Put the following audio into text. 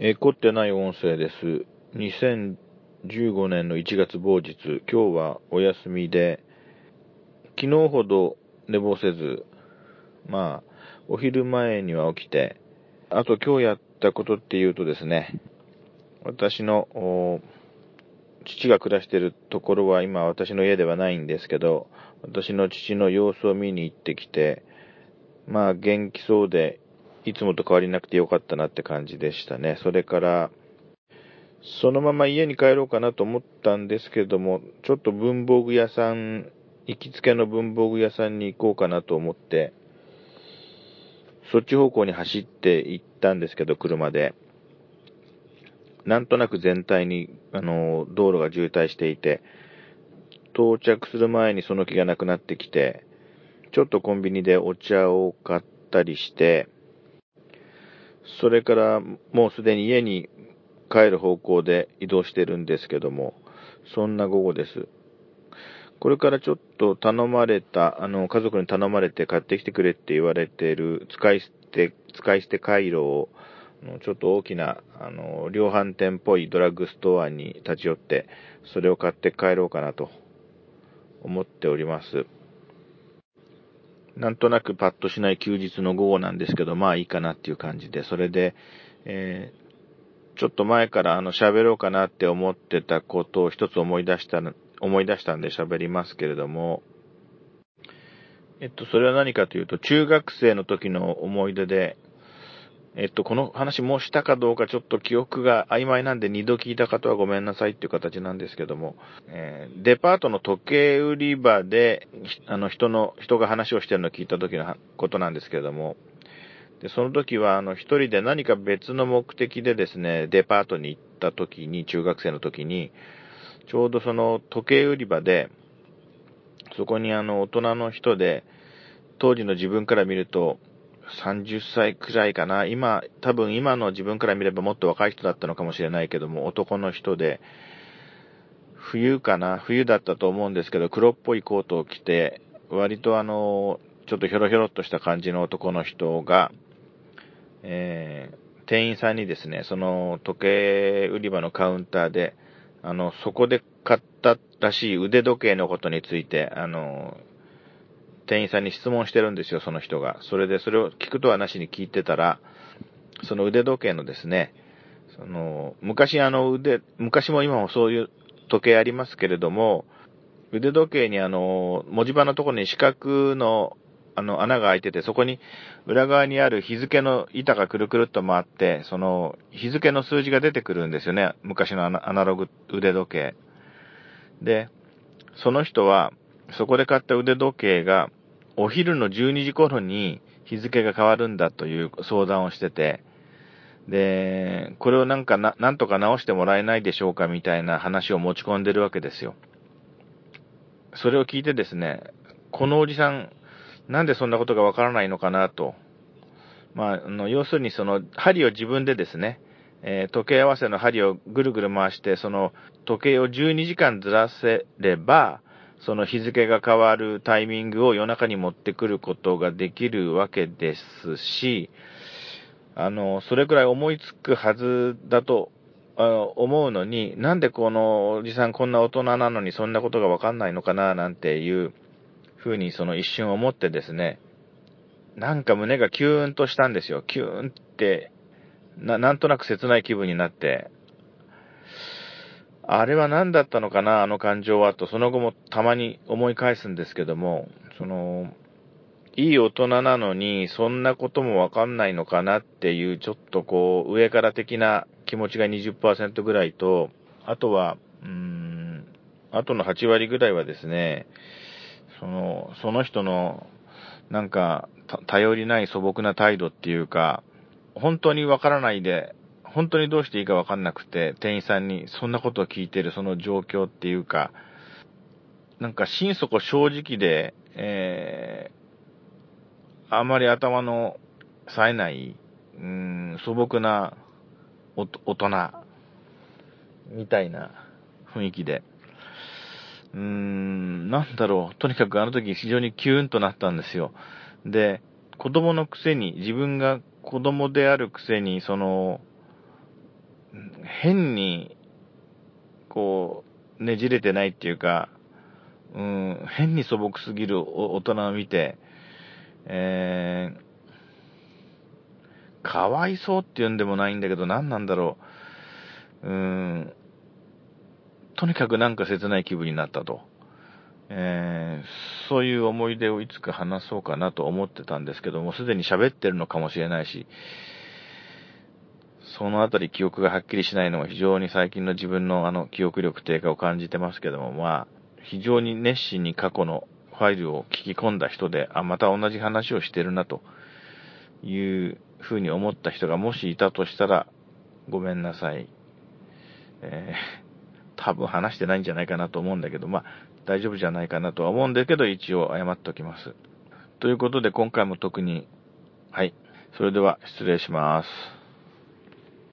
え、凝ってない音声です。2015年の1月某日、今日はお休みで、昨日ほど寝坊せず、まあ、お昼前には起きて、あと今日やったことっていうとですね、私の、父が暮らしているところは今私の家ではないんですけど、私の父の様子を見に行ってきて、まあ元気そうでいつもと変わりなくてよかったなって感じでしたね。それから、そのまま家に帰ろうかなと思ったんですけども、ちょっと文房具屋さん、行きつけの文房具屋さんに行こうかなと思って、そっち方向に走って行ったんですけど、車で。なんとなく全体に、あの、道路が渋滞していて、到着する前にその気がなくなってきて、ちょっとコンビニでお茶を買ったりして、それからもうすでに家に帰る方向で移動してるんですけども、そんな午後です。これからちょっと頼まれた、あの、家族に頼まれて買ってきてくれって言われてる使い捨て、使い捨て回路を、ちょっと大きな、あの、量販店っぽいドラッグストアに立ち寄って、それを買って帰ろうかなと思っております。なんとなくパッとしない休日の午後なんですけど、まあいいかなっていう感じで、それで、えー、ちょっと前からあの喋ろうかなって思ってたことを一つ思い出した、思い出したんで喋りますけれども、えっと、それは何かというと、中学生の時の思い出で、えっと、この話もしたかどうかちょっと記憶が曖昧なんで二度聞いた方はごめんなさいっていう形なんですけども、えー、デパートの時計売り場で、あの、人の、人が話をしてるのを聞いた時のことなんですけども、で、その時は、あの、一人で何か別の目的でですね、デパートに行った時に、中学生の時に、ちょうどその時計売り場で、そこにあの、大人の人で、当時の自分から見ると、30歳くらいかな。今、多分今の自分から見ればもっと若い人だったのかもしれないけども、男の人で、冬かな冬だったと思うんですけど、黒っぽいコートを着て、割とあの、ちょっとひょろひょろっとした感じの男の人が、えー、店員さんにですね、その時計売り場のカウンターで、あの、そこで買ったらしい腕時計のことについて、あの、店員さんに質問してるんですよ、その人が。それで、それを聞くとはなしに聞いてたら、その腕時計のですね、その、昔あの腕、昔も今もそういう時計ありますけれども、腕時計にあの、文字盤のところに四角の、あの、穴が開いてて、そこに裏側にある日付の板がくるくるっと回って、その、日付の数字が出てくるんですよね。昔のアナログ腕時計。で、その人は、そこで買った腕時計が、お昼の12時頃に日付が変わるんだという相談をしてて、で、これをなんかな、なんとか直してもらえないでしょうかみたいな話を持ち込んでるわけですよ。それを聞いてですね、このおじさん、なんでそんなことがわからないのかなと。まあ、あの、要するにその、針を自分でですね、えー、時計合わせの針をぐるぐる回して、その時計を12時間ずらせれば、その日付が変わるタイミングを夜中に持ってくることができるわけですし、あの、それくらい思いつくはずだと思うのに、なんでこのおじさんこんな大人なのにそんなことがわかんないのかななんていうふうにその一瞬思ってですね、なんか胸がキューンとしたんですよ。キューンって、な、なんとなく切ない気分になって、あれは何だったのかな、あの感情は、と、その後もたまに思い返すんですけども、その、いい大人なのに、そんなこともわかんないのかなっていう、ちょっとこう、上から的な気持ちが20%ぐらいと、あとは、うーん、あとの8割ぐらいはですね、その、その人の、なんか、頼りない素朴な態度っていうか、本当にわからないで、本当にどうしていいかわかんなくて、店員さんにそんなことを聞いてるその状況っていうか、なんか心底正直で、えー、あまり頭の冴えない、うん、素朴なお大人、みたいな雰囲気で、うーん、なんだろう。とにかくあの時非常にキューンとなったんですよ。で、子供のくせに、自分が子供であるくせに、その、変に、こう、ねじれてないっていうか、うん、変に素朴すぎる大人を見て、えー、かわいそうって言うんでもないんだけど、何なんだろう。うん、とにかくなんか切ない気分になったと。えー、そういう思い出をいつか話そうかなと思ってたんですけども、すでに喋ってるのかもしれないし、そのあたり記憶がはっきりしないのは非常に最近の自分のあの記憶力低下を感じてますけども、まあ、非常に熱心に過去のファイルを聞き込んだ人で、あ、また同じ話をしてるなというふうに思った人がもしいたとしたら、ごめんなさい。えー、多分話してないんじゃないかなと思うんだけど、まあ、大丈夫じゃないかなとは思うんだけど、一応謝っておきます。ということで、今回も特に、はい。それでは、失礼します。